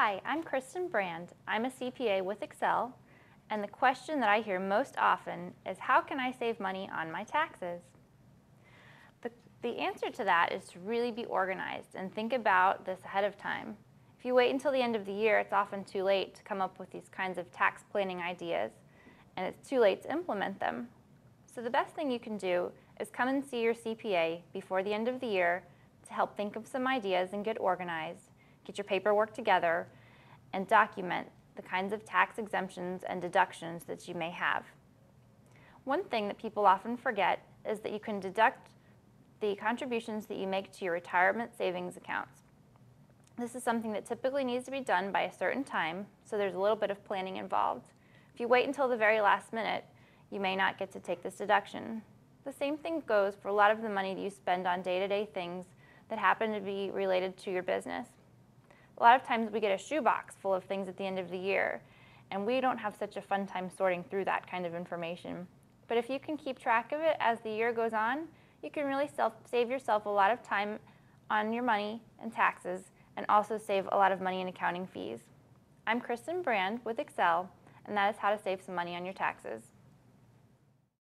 Hi, I'm Kristen Brand. I'm a CPA with Excel, and the question that I hear most often is how can I save money on my taxes? The, the answer to that is to really be organized and think about this ahead of time. If you wait until the end of the year, it's often too late to come up with these kinds of tax planning ideas, and it's too late to implement them. So the best thing you can do is come and see your CPA before the end of the year to help think of some ideas and get organized get your paperwork together, and document the kinds of tax exemptions and deductions that you may have. One thing that people often forget is that you can deduct the contributions that you make to your retirement savings accounts. This is something that typically needs to be done by a certain time, so there's a little bit of planning involved. If you wait until the very last minute, you may not get to take this deduction. The same thing goes for a lot of the money that you spend on day-to-day -day things that happen to be related to your business. A lot of times we get a shoebox full of things at the end of the year, and we don't have such a fun time sorting through that kind of information. But if you can keep track of it as the year goes on, you can really self save yourself a lot of time on your money and taxes, and also save a lot of money in accounting fees. I'm Kristen Brand with Excel, and that is how to save some money on your taxes.